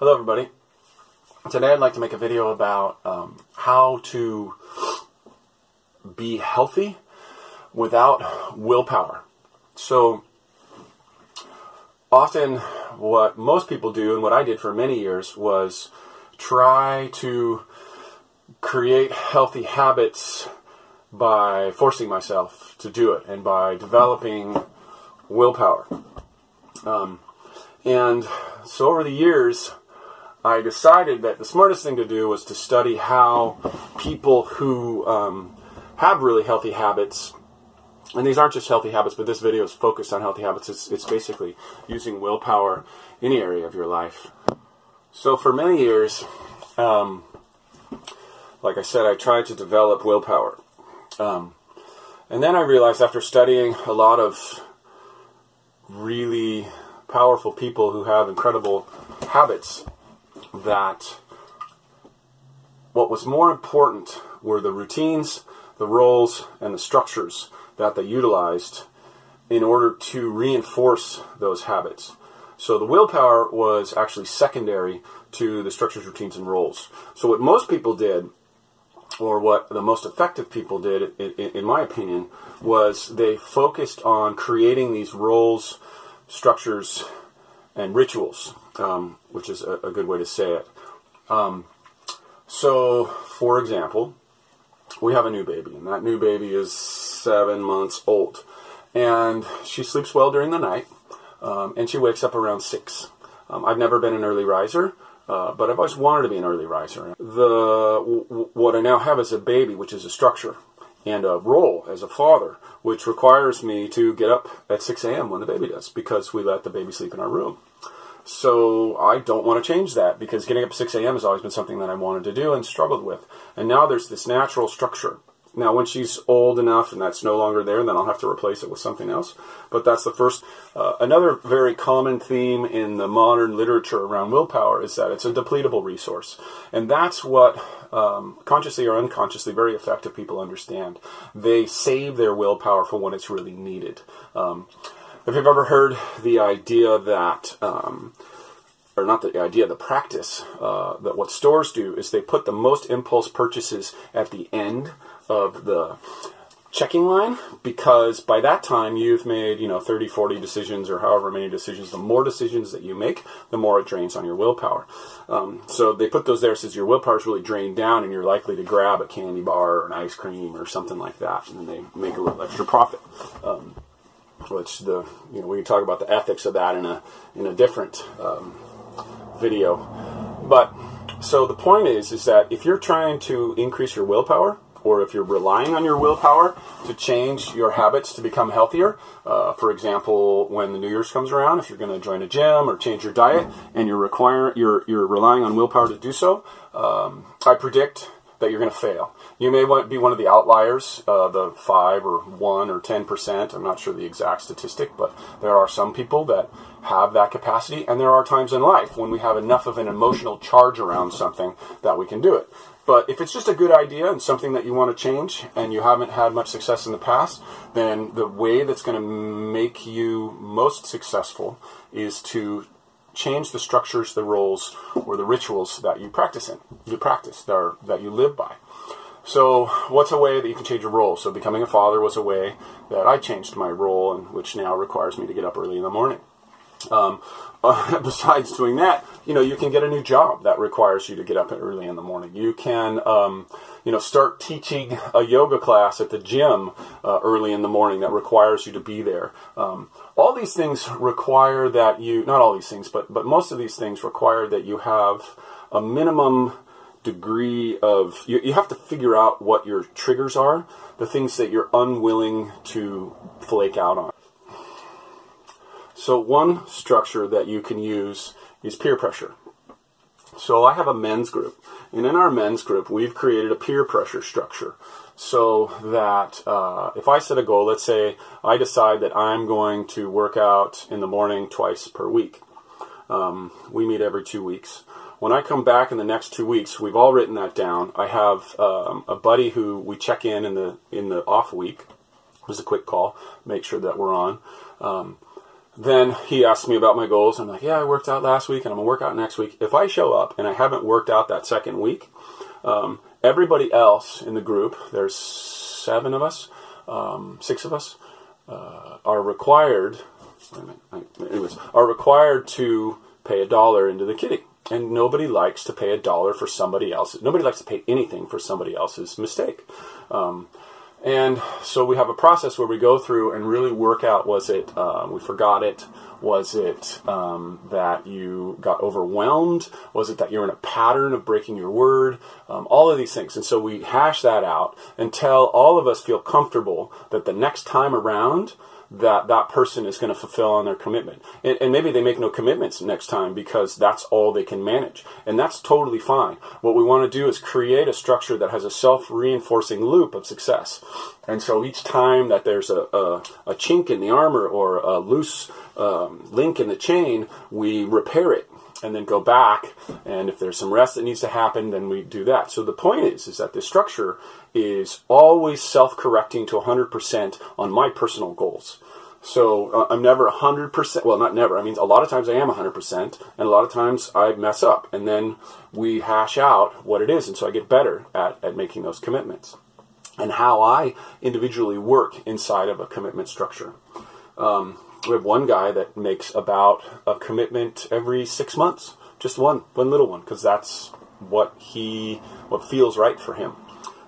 Hello, everybody. Today, I'd like to make a video about um, how to be healthy without willpower. So, often, what most people do, and what I did for many years, was try to create healthy habits by forcing myself to do it and by developing willpower. Um, and so, over the years, I decided that the smartest thing to do was to study how people who um, have really healthy habits, and these aren't just healthy habits, but this video is focused on healthy habits. It's, it's basically using willpower in any area of your life. So for many years, um, like I said, I tried to develop willpower. Um, and then I realized after studying a lot of really powerful people who have incredible habits that what was more important were the routines, the roles, and the structures that they utilized in order to reinforce those habits. So the willpower was actually secondary to the structures, routines, and roles. So what most people did, or what the most effective people did, in, my opinion, was they focused on creating these roles, structures, and rituals, um, which is a, a, good way to say it. Um, so, for example, we have a new baby, and that new baby is seven months old, and she sleeps well during the night, um, and she wakes up around six. Um, I've never been an early riser. Uh, but I've always wanted to be an early riser. The w- what I now have is a baby, which is a structure, and a role as a father, which requires me to get up at 6 a.m. when the baby does, because we let the baby sleep in our room. So I don't want to change that because getting up at 6 a.m. has always been something that I wanted to do and struggled with. And now there's this natural structure. Now, when she's old enough and that's no longer there, then I'll have to replace it with something else. But that's the first. Uh, another very common theme in the modern literature around willpower is that it's a depletable resource. And that's what um, consciously or unconsciously very effective people understand. They save their willpower for when it's really needed. Um, if you've ever heard the idea that, um, or not the idea, the practice, uh, that what stores do is they put the most impulse purchases at the end of the checking line because by that time you've made you know 30 40 decisions or however many decisions the more decisions that you make the more it drains on your willpower. Um, so they put those there since your willpower is really drained down and you're likely to grab a candy bar or an ice cream or something like that and then they make a little extra profit. Um, which the you know we can talk about the ethics of that in a in a different um, video. But so the point is is that if you're trying to increase your willpower, or if you're relying on your willpower to change your habits to become healthier, uh, for example, when the New Year's comes around, if you're going to join a gym or change your diet, and you're require you're you're relying on willpower to do so, um, I predict that you're going to fail. You may be one of the outliers, uh, the 5 or 1 or 10%. I'm not sure the exact statistic, but there are some people that have that capacity, and there are times in life when we have enough of an emotional charge around something that we can do it. But if it's just a good idea and something that you want to change and you haven't had much success in the past, then the way that's going to make you most successful is to change the structures, the roles, or the rituals that you practice in, you practice, that, are, that you live by. So, what's a way that you can change your role? So, becoming a father was a way that I changed my role, and which now requires me to get up early in the morning. Um, uh, besides doing that, you know, you can get a new job that requires you to get up early in the morning. You can, um, you know, start teaching a yoga class at the gym uh, early in the morning that requires you to be there. Um, all these things require that you, not all these things, but but most of these things require that you have a minimum degree of you, you have to figure out what your triggers are the things that you're unwilling to flake out on so, one structure that you can use is peer pressure. So, I have a men's group, and in our men's group, we've created a peer pressure structure so that uh, if I set a goal, let's say I decide that I'm going to work out in the morning twice per week. Um, we meet every two weeks. When I come back in the next two weeks, we've all written that down. I have um, a buddy who we check in in the in the off week. Just a quick call, make sure that we're on. Um, then he asks me about my goals. I'm like, yeah, I worked out last week and I'm going to work out next week. If I show up and I haven't worked out that second week, um, everybody else in the group, there's seven of us, um, six of us, uh, are required, anyways, are required to pay a dollar into the kitty. And nobody likes to pay a dollar for somebody else. Nobody likes to pay anything for somebody else's mistake. Um, and so we have a process where we go through and really work out was it, um, we forgot it? Was it um, that you got overwhelmed? Was it that you're in a pattern of breaking your word? Um, all of these things. And so we hash that out until all of us feel comfortable that the next time around, that that person is going to fulfill on their commitment. And, and, maybe they make no commitments next time because that's all they can manage. And that's totally fine. What we want to do is create a structure that has a self reinforcing loop of success. And so each time that there's a, a, a chink in the armor or a loose um, link in the chain, we repair it and then go back. And if there's some rest that needs to happen, then we do that. So the point is, is that the structure is always self-correcting to 100% on my personal goals. So uh, I'm never 100%, well, not never. I mean, a lot of times I am 100%, and a lot of times I mess up. And then we hash out what it is. And so I get better at, at making those commitments and how I individually work inside of a commitment structure. Um, we have one guy that makes about a commitment every six months, just one, one little one, because that's what he, what feels right for him.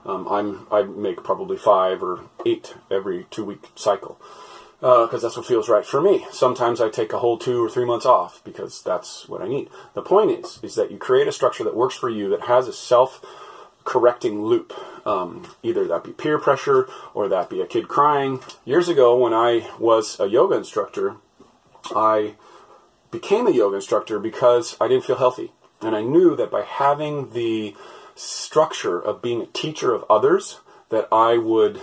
Um, I'm I make probably five or eight every two week cycle because uh, that's what feels right for me. Sometimes I take a whole two or three months off because that's what I need. The point is is that you create a structure that works for you that has a self correcting loop. Um, either that be peer pressure or that be a kid crying. Years ago, when I was a yoga instructor, I became a yoga instructor because I didn't feel healthy. And I knew that by having the structure of being a teacher of others, that I would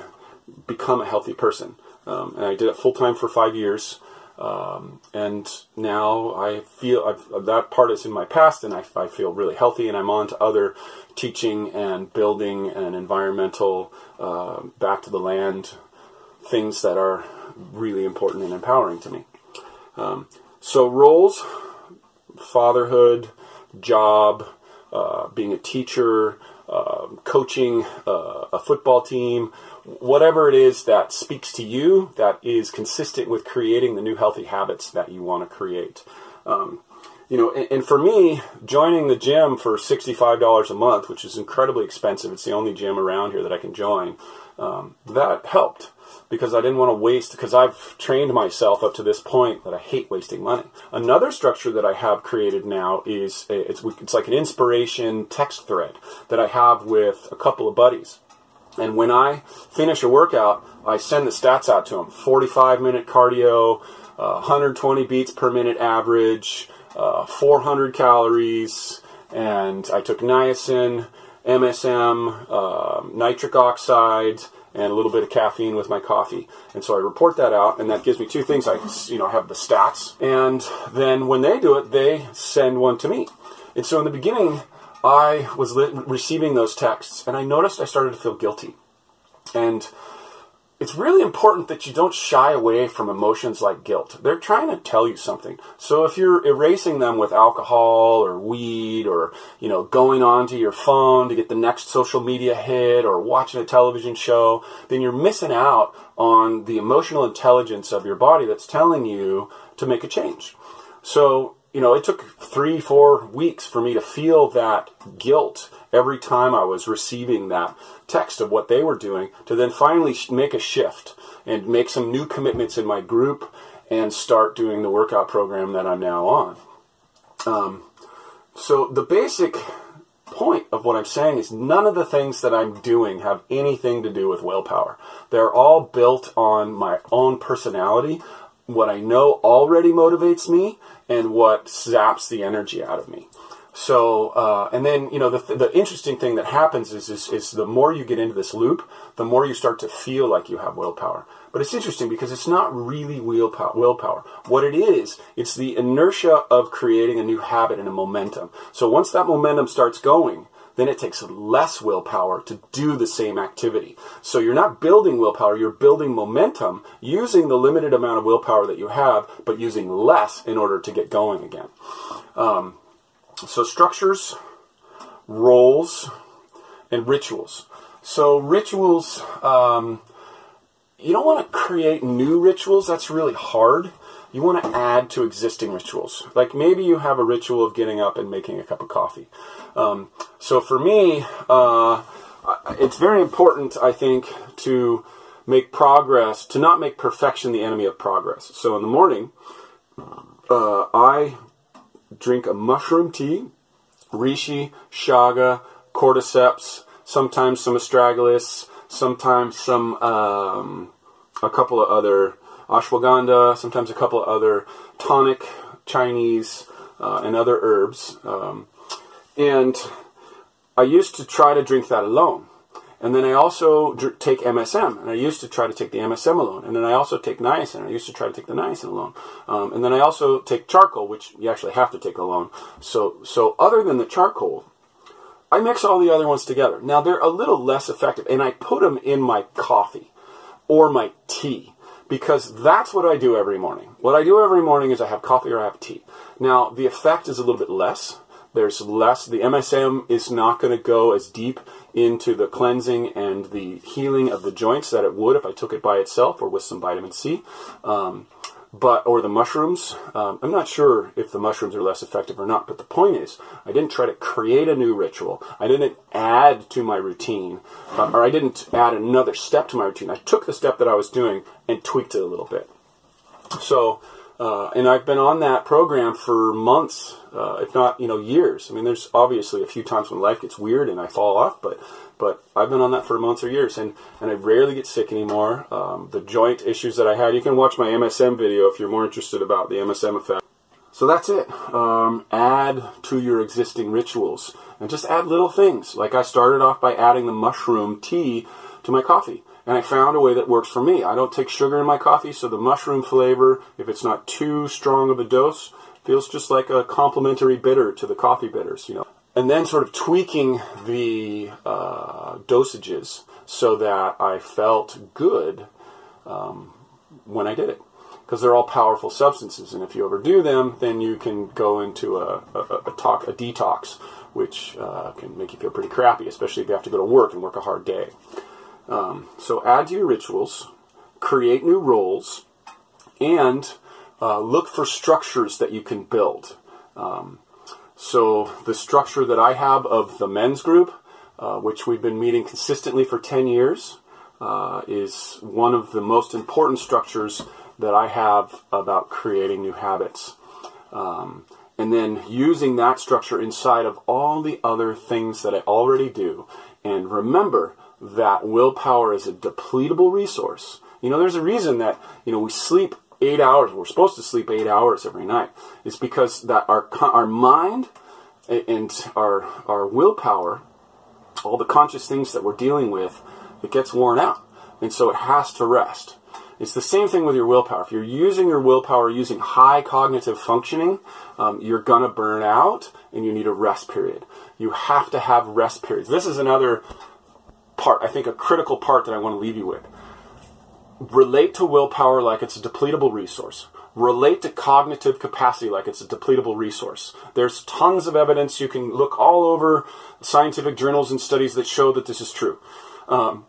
become a healthy person. Um, and I did it full time for five years. Um, and now I feel I've, that part is in my past, and I, I, feel really healthy. And I'm on to other teaching and building and environmental, uh, back to the land things that are really important and empowering to me. Um, so roles, fatherhood, job, uh, being a teacher, uh, coaching uh, a football team, whatever it is that speaks to you, that is consistent with creating the new healthy habits that you want to create. Um, you know, and, and, for me, joining the gym for $65 a month, which is incredibly expensive, it's the only gym around here that I can join, um, that helped because I didn't want to waste, because I've trained myself up to this point that I hate wasting money. Another structure that I have created now is it's, it's like an inspiration text thread that I have with a couple of buddies. And when I finish a workout, I send the stats out to them 45 minute cardio, uh, 120 beats per minute average, uh, 400 calories, and I took niacin, MSM, uh, nitric oxide, and a little bit of caffeine with my coffee. And so I report that out, and that gives me two things. I, you know, have the stats, and then when they do it, they send one to me. And so in the beginning, I was receiving those texts, and I noticed I started to feel guilty. And it's really important that you don't shy away from emotions like guilt. They're trying to tell you something. So if you're erasing them with alcohol or weed or, you know, going onto your phone to get the next social media hit or watching a television show, then you're missing out on the emotional intelligence of your body that's telling you to make a change. So you know, it took three, four weeks for me to feel that guilt every time I was receiving that text of what they were doing to then finally make a shift and make some new commitments in my group and start doing the workout program that I'm now on. Um, so the basic point of what I'm saying is none of the things that I'm doing have anything to do with willpower. They're all built on my own personality, what I know already motivates me, and what zaps the energy out of me. So, uh, and then, you know, the, the interesting thing that happens is, is, is the more you get into this loop, the more you start to feel like you have willpower. But it's interesting because it's not really willpower. willpower. What it is, it's the inertia of creating a new habit and a momentum. So once that momentum starts going, then it takes less willpower to do the same activity. So you're not building willpower, you're building momentum using the limited amount of willpower that you have, but using less in order to get going again. Um, so structures, roles, and rituals. So rituals, um, you don't want to create new rituals. That's really hard. You want to add to existing rituals. Like maybe you have a ritual of getting up and making a cup of coffee. Um, so for me, uh, it's very important, I think, to make progress, to not make perfection the enemy of progress. So in the morning, uh, I drink a mushroom tea, reishi, chaga, cordyceps, sometimes some astragalus, sometimes some um, a couple of other ashwagandha, sometimes a couple of other tonic Chinese uh, and other herbs. Um, and I used to try to drink that alone. And then I also dr- take MSM, and I used to try to take the MSM alone. And then I also take niacin, I used to try to take the niacin alone. Um, and then I also take charcoal, which you actually have to take alone. So, so other than the charcoal, I mix all the other ones together. Now they're a little less effective, and I put them in my coffee or my tea because that's what I do every morning. What I do every morning is I have coffee or I have tea. Now the effect is a little bit less there's less, the MSM is not going to go as deep into the cleansing and the healing of the joints that it would if I took it by itself or with some vitamin C. Um, but or the mushrooms. Um, I'm not sure if the mushrooms are less effective or not. But the point is, I didn't try to create a new ritual. I didn't add to my routine, uh, or I didn't add another step to my routine. I took the step that I was doing and tweaked it a little bit. So uh, and I've been on that program for months, uh, if not you know years. I mean, there's obviously a few times when life gets weird and I fall off, but but I've been on that for months or years, and and I rarely get sick anymore. Um, the joint issues that I had, you can watch my MSM video if you're more interested about the MSM effect. So that's it. Um, add to your existing rituals, and just add little things. Like I started off by adding the mushroom tea to my coffee and I found a way that works for me. I don't take sugar in my coffee, so the mushroom flavor, if it's not too strong of a dose, feels just like a complementary bitter to the coffee bitters, you know. And then sort of tweaking the uh, dosages so that I felt good um, when I did it. Because they're all powerful substances, and if you overdo them, then you can go into a, a, a, talk, a detox, which uh, can make you feel pretty crappy, especially if you have to go to work and work a hard day. Um, so add to your rituals, create new roles, and uh, look for structures that you can build. Um, so the structure that I have of the men's group, uh, which we've been meeting consistently for 10 years, uh, is one of the most important structures that I have about creating new habits. Um, and then using that structure inside of all the other things that I already do. And remember, that willpower is a depletable resource. You know, there's a reason that, you know, we sleep eight hours. We're supposed to sleep eight hours every night. It's because that our, our mind and our, our willpower, all the conscious things that we're dealing with, it gets worn out. And so it has to rest. It's the same thing with your willpower. If you're using your willpower using high cognitive functioning, um, you're going to burn out and you need a rest period. You have to have rest periods. This is another part, I think a critical part that I want to leave you with. Relate to willpower like it's a depletable resource. Relate to cognitive capacity like it's a depletable resource. There's tons of evidence. You can look all over scientific journals and studies that show that this is true. Um,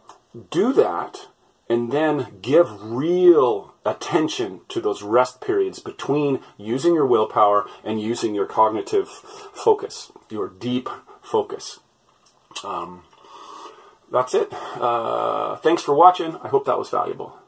do that and then give real attention to those rest periods between using your willpower and using your cognitive focus, your deep focus. Um, that's it. Uh, thanks for watching. I hope that was valuable.